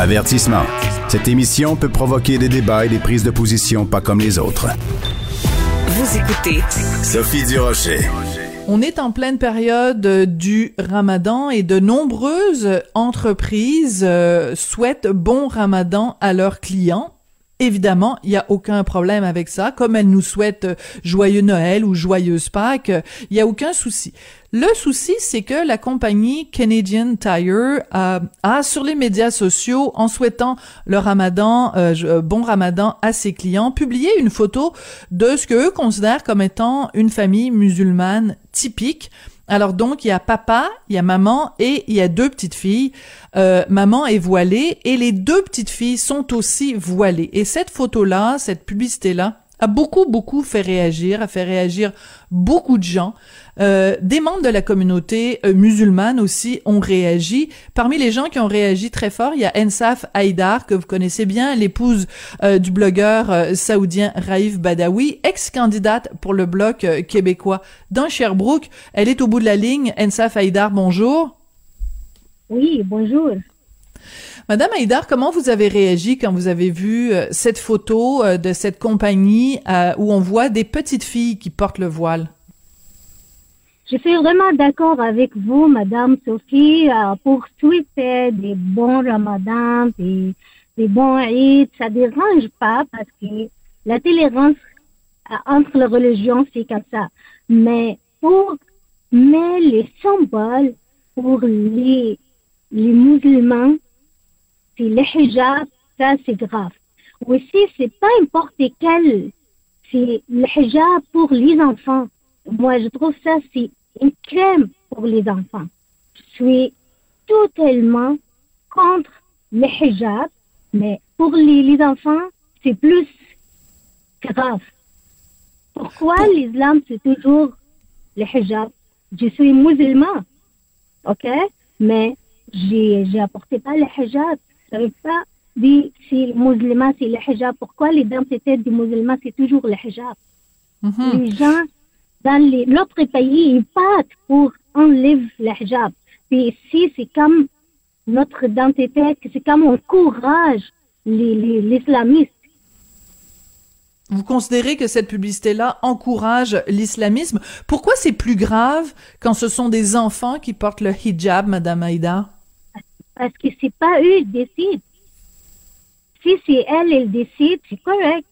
Avertissement. Cette émission peut provoquer des débats et des prises de position pas comme les autres. Vous écoutez Sophie Durocher. On est en pleine période du ramadan et de nombreuses entreprises euh, souhaitent bon ramadan à leurs clients. Évidemment, il n'y a aucun problème avec ça. Comme elles nous souhaitent joyeux Noël ou joyeuse Pâques, il n'y a aucun souci. Le souci, c'est que la compagnie Canadian Tire a, a, sur les médias sociaux, en souhaitant le ramadan, euh, euh, bon ramadan à ses clients, publié une photo de ce qu'eux considèrent comme étant une famille musulmane typique. Alors donc, il y a papa, il y a maman et il y a deux petites filles. Euh, maman est voilée et les deux petites filles sont aussi voilées. Et cette photo-là, cette publicité-là, a beaucoup, beaucoup fait réagir, a fait réagir beaucoup de gens. Euh, des membres de la communauté euh, musulmane aussi ont réagi. Parmi les gens qui ont réagi très fort, il y a Ensaf Haïdar, que vous connaissez bien, l'épouse euh, du blogueur saoudien Raif Badawi, ex-candidate pour le bloc québécois dans Sherbrooke. Elle est au bout de la ligne. Ensaf Haïdar, bonjour. Oui, bonjour. Madame Haïdar, comment vous avez réagi quand vous avez vu euh, cette photo euh, de cette compagnie euh, où on voit des petites filles qui portent le voile? Je suis vraiment d'accord avec vous, Madame Sophie, pour souhaiter des bons ramadans, des, des bons Eid. Ça dérange pas parce que la tolérance entre les religions, c'est comme ça. Mais pour mais les symboles pour les, les musulmans, c'est le hijab, ça c'est grave. Aussi, c'est pas n'importe quel, c'est le hijab pour les enfants. Moi, je trouve ça, c'est une crème pour les enfants. Je suis totalement contre le hijab, mais pour les, les enfants, c'est plus grave. Pourquoi l'islam, c'est toujours le hijab? Je suis musulman, ok? Mais j'ai, j'ai apporté pas le hijab. Savais pas dire si musulman, c'est le hijab. Pourquoi c'était du musulman, c'est toujours le hijab? Mhm. Les gens dans les, l'autre pays, ils partent pour enlever le hijab. Puis ici, c'est comme notre identité, c'est comme on encourage l'islamistes. Vous considérez que cette publicité-là encourage l'islamisme. Pourquoi c'est plus grave quand ce sont des enfants qui portent le hijab, Madame Haïdar? Parce que c'est pas eux qui décident. Si c'est elle, elle décide, c'est correct.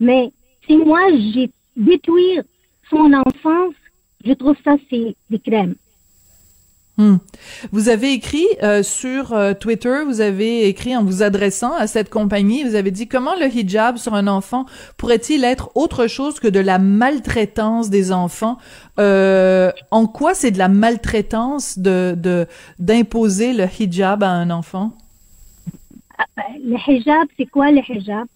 Mais si moi, j'ai détruit son enfance, je trouve ça, c'est des crèmes. Hmm. Vous avez écrit euh, sur euh, Twitter, vous avez écrit en vous adressant à cette compagnie, vous avez dit comment le hijab sur un enfant pourrait-il être autre chose que de la maltraitance des enfants? Euh, En quoi c'est de la maltraitance de d'imposer le hijab à un enfant? Ah, ben, Le hijab, c'est quoi le hijab?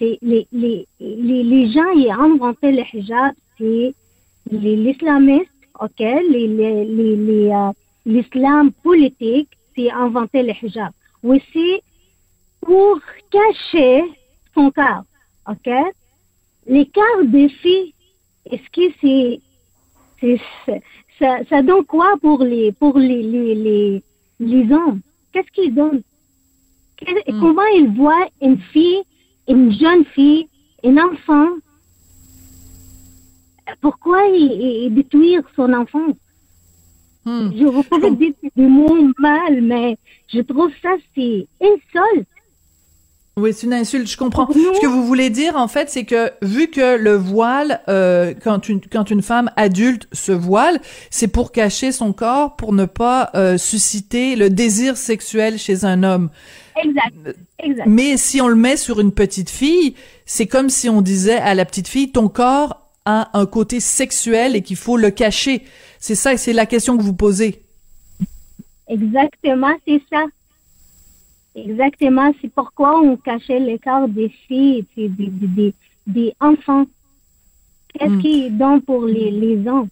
Les, les, les, les gens qui ont inventé le hijab, c'est les ok? Les, les, les, l'islam politique, c'est inventé le hijab. Aussi, pour cacher son corps, ok? Les corps des filles, est-ce que c'est, c'est, c'est- ça, ça donne quoi pour les, pour les, les, les, les hommes? Qu'est-ce qu'ils donnent? Hmm. Comment ils voient une fille, une jeune fille, un enfant? Pourquoi ils, ils détruire son enfant? Hmm. Je vous pouvez dire du mot mal, mais je trouve ça c'est insulte. Oui, c'est une insulte, je comprends. Ce que vous voulez dire, en fait, c'est que vu que le voile, euh, quand une quand une femme adulte se voile, c'est pour cacher son corps, pour ne pas euh, susciter le désir sexuel chez un homme. Exact. Exact. Mais si on le met sur une petite fille, c'est comme si on disait à la petite fille, ton corps a un côté sexuel et qu'il faut le cacher. C'est ça, c'est la question que vous posez. Exactement, c'est ça. Exactement, c'est pourquoi on cachait les corps des filles et des, des, des, des enfants. Qu'est-ce Hmm. qu'ils donnent pour les, les hommes?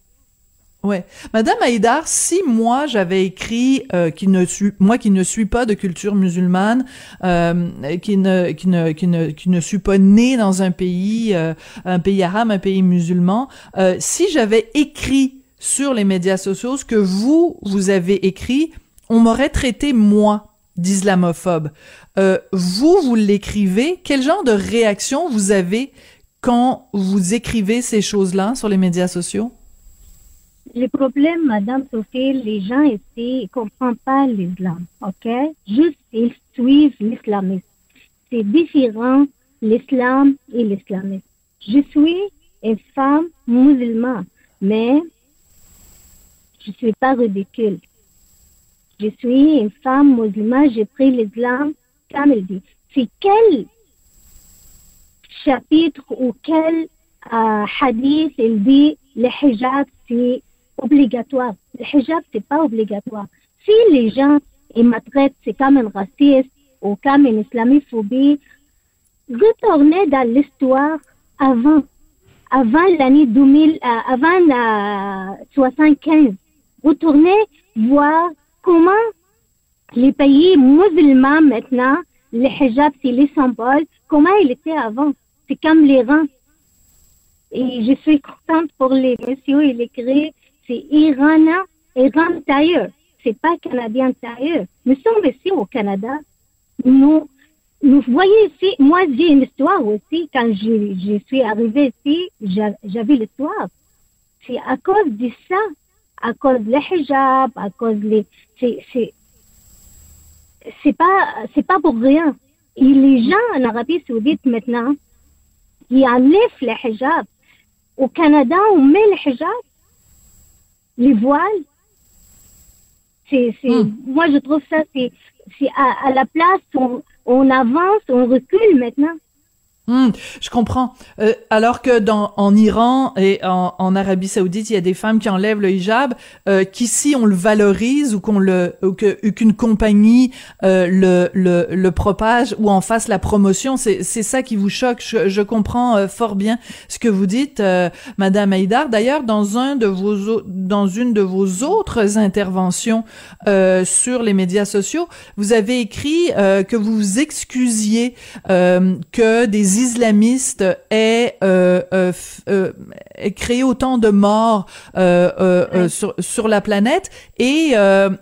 Ouais, Madame Haïdar, si moi j'avais écrit euh, qui ne suis moi qui ne suis pas de culture musulmane, euh, qui ne qui ne qui ne qui ne suis pas née dans un pays euh, un pays arabe, un pays musulman, euh, si j'avais écrit sur les médias sociaux ce que vous vous avez écrit, on m'aurait traité moi d'islamophobes. Euh, vous, vous l'écrivez. Quel genre de réaction vous avez quand vous écrivez ces choses-là sur les médias sociaux? Le problème, Madame Sophie, les gens ici ne comprennent pas l'islam, ok? Juste, ils suivent l'islamisme. C'est différent, l'islam et l'islamisme. Je suis une femme musulmane, mais je ne suis pas ridicule. Je suis une femme musulmane, j'ai pris l'islam comme elle dit. C'est quel chapitre ou quel euh, hadith il dit le hijab c'est obligatoire. Le hijab c'est pas obligatoire. Si les gens ils me c'est comme un raciste ou comme une islamophobie, retournez dans l'histoire avant, avant l'année 2000, euh, avant 75. Retournez voir comment les pays musulmans maintenant, le hijab c'est les symboles, comment il était avant. C'est comme l'Iran. Et je suis contente pour les messieurs et les. C'est Iranien, Iran Tire. C'est pas Canadien Tire. Nous sommes ici au Canada. Nous, nous voyons ici, moi j'ai une histoire aussi. Quand je, je suis arrivée ici, j'avais l'histoire. C'est à cause de ça, à cause du hijab, à cause les, c'est, c'est, pas, c'est pas pour rien. Et les gens en Arabie Saoudite maintenant, ils enlèvent le hijab. Au Canada, on met le hijab, les voiles. C'est, c'est, hmm. Moi, je trouve ça, c'est, c'est à, à la place, on, on avance, on recule maintenant. Hmm, je comprends. Euh, alors que dans en Iran et en, en, Arabie Saoudite, il y a des femmes qui enlèvent le hijab, euh, qu'ici on le valorise ou qu'on le ou qu'une compagnie euh, le, le, le propage ou en fasse la promotion, c'est c'est ça qui vous choque. Je, je comprends euh, fort bien ce que vous dites, euh, Madame Haïdar. D'ailleurs, dans un de vos dans une de vos autres interventions sur les médias sociaux, vous avez écrit que vous vous excusiez que des islamistes aient, euh, euh, euh créé autant de morts sur, sur la planète et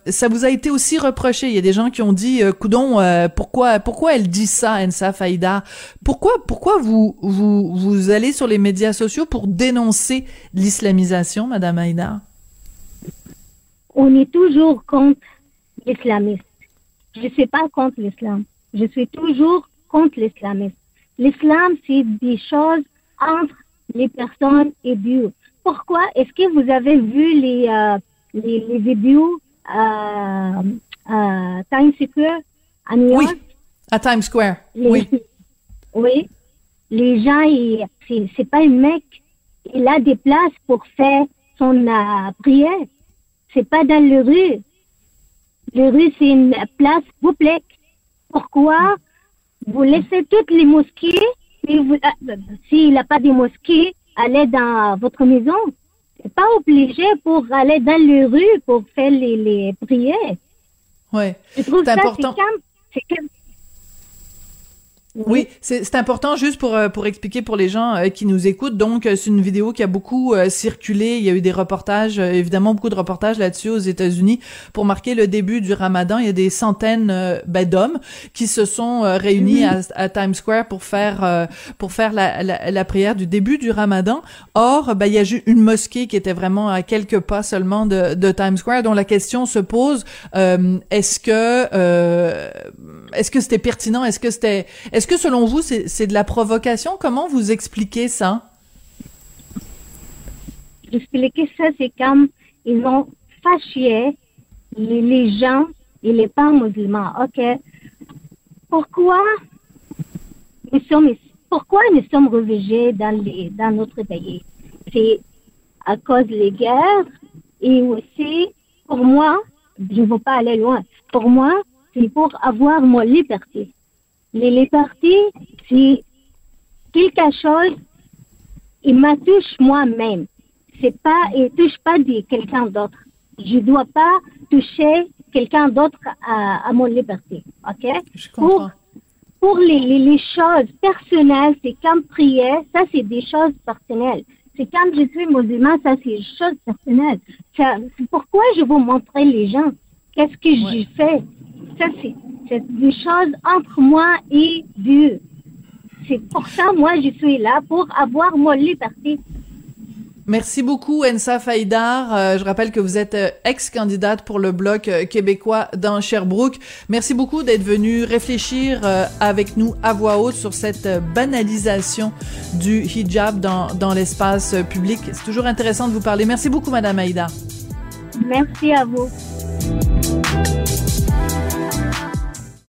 ça vous a été aussi reproché. Il y a des gens qui ont dit, coudon, pourquoi pourquoi elle dit ça, Ensa Faïda? Pourquoi pourquoi vous vous vous allez sur les médias sociaux pour dénoncer l'islamisation, Madame Haïda On est toujours contre l'islamisme. Je ne suis pas contre l'islam. Je suis toujours contre l'islamisme. L'islam, c'est des choses entre les personnes et Dieu. Pourquoi est-ce que vous avez vu les, euh, les, vidéos à, Times Square à New York? Oui, à Times Square. oui. Oui. Les gens, c'est pas un mec. Il a des places pour faire son euh, prière. C'est pas dans les rues. Les rues, c'est une place publique. Pourquoi vous laissez toutes les mosquées, euh, s'il n'a pas de mosquées, allez dans votre maison. pas obligé pour aller dans les rues pour faire les, les prières. Ouais. C'est important. C'est oui, c'est important juste pour euh, pour expliquer pour les gens euh, qui nous écoutent. Donc, euh, c'est une vidéo qui a beaucoup circulé. Il y a eu des reportages, évidemment beaucoup de reportages là-dessus aux États-Unis pour marquer le début du Ramadan. Il y a des centaines ben, d'hommes qui se sont réunis mhm. à, Times Square pour faire pour faire la, la, prière du début du Ramadan. Or, ben, il y a eu une mosquée qui était vraiment à quelques pas seulement de, de Times Square, dont la question se pose est-ce que est-ce que c'était pertinent? Est-ce que c'était est-ce que selon vous, c'est de la provocation? Comment vous expliquez ça? Expliquer ça, c'est comme ils ont fâché les, gens et les pas musulmans. OK? Pourquoi nous sommes, pourquoi nous sommes réfugiés dans, les, dans notre pays? C'est à cause des guerres et aussi, pour moi, je ne veux pas aller loin, pour moi, c'est pour avoir mon liberté. Les libertés, c'est quelque chose, il me touche moi-même. C'est pas, il touche pas de quelqu'un d'autre. Je dois pas toucher quelqu'un d'autre à, mon liberté. OK? Pour, pour les, les, choses personnelles, c'est comme prier, ça c'est des choses personnelles. C'est quand je suis musulman, ça c'est des choses personnelles. C'est pourquoi je veux montrer les gens qu'est-ce que j'ai fait. Ça c'est C'est des choses entre moi et Dieu. C'est pour ça, moi, je suis là, pour avoir mon liberté. Merci beaucoup, Ensa Faïdar. Euh, je rappelle que vous êtes euh, ex-candidate pour le Bloc euh, québécois dans Sherbrooke. Merci beaucoup d'être venue réfléchir avec nous à voix haute sur cette banalisation du hijab dans, dans l'espace public. C'est toujours intéressant de vous parler. Merci beaucoup, Madame Aïda. Merci à vous.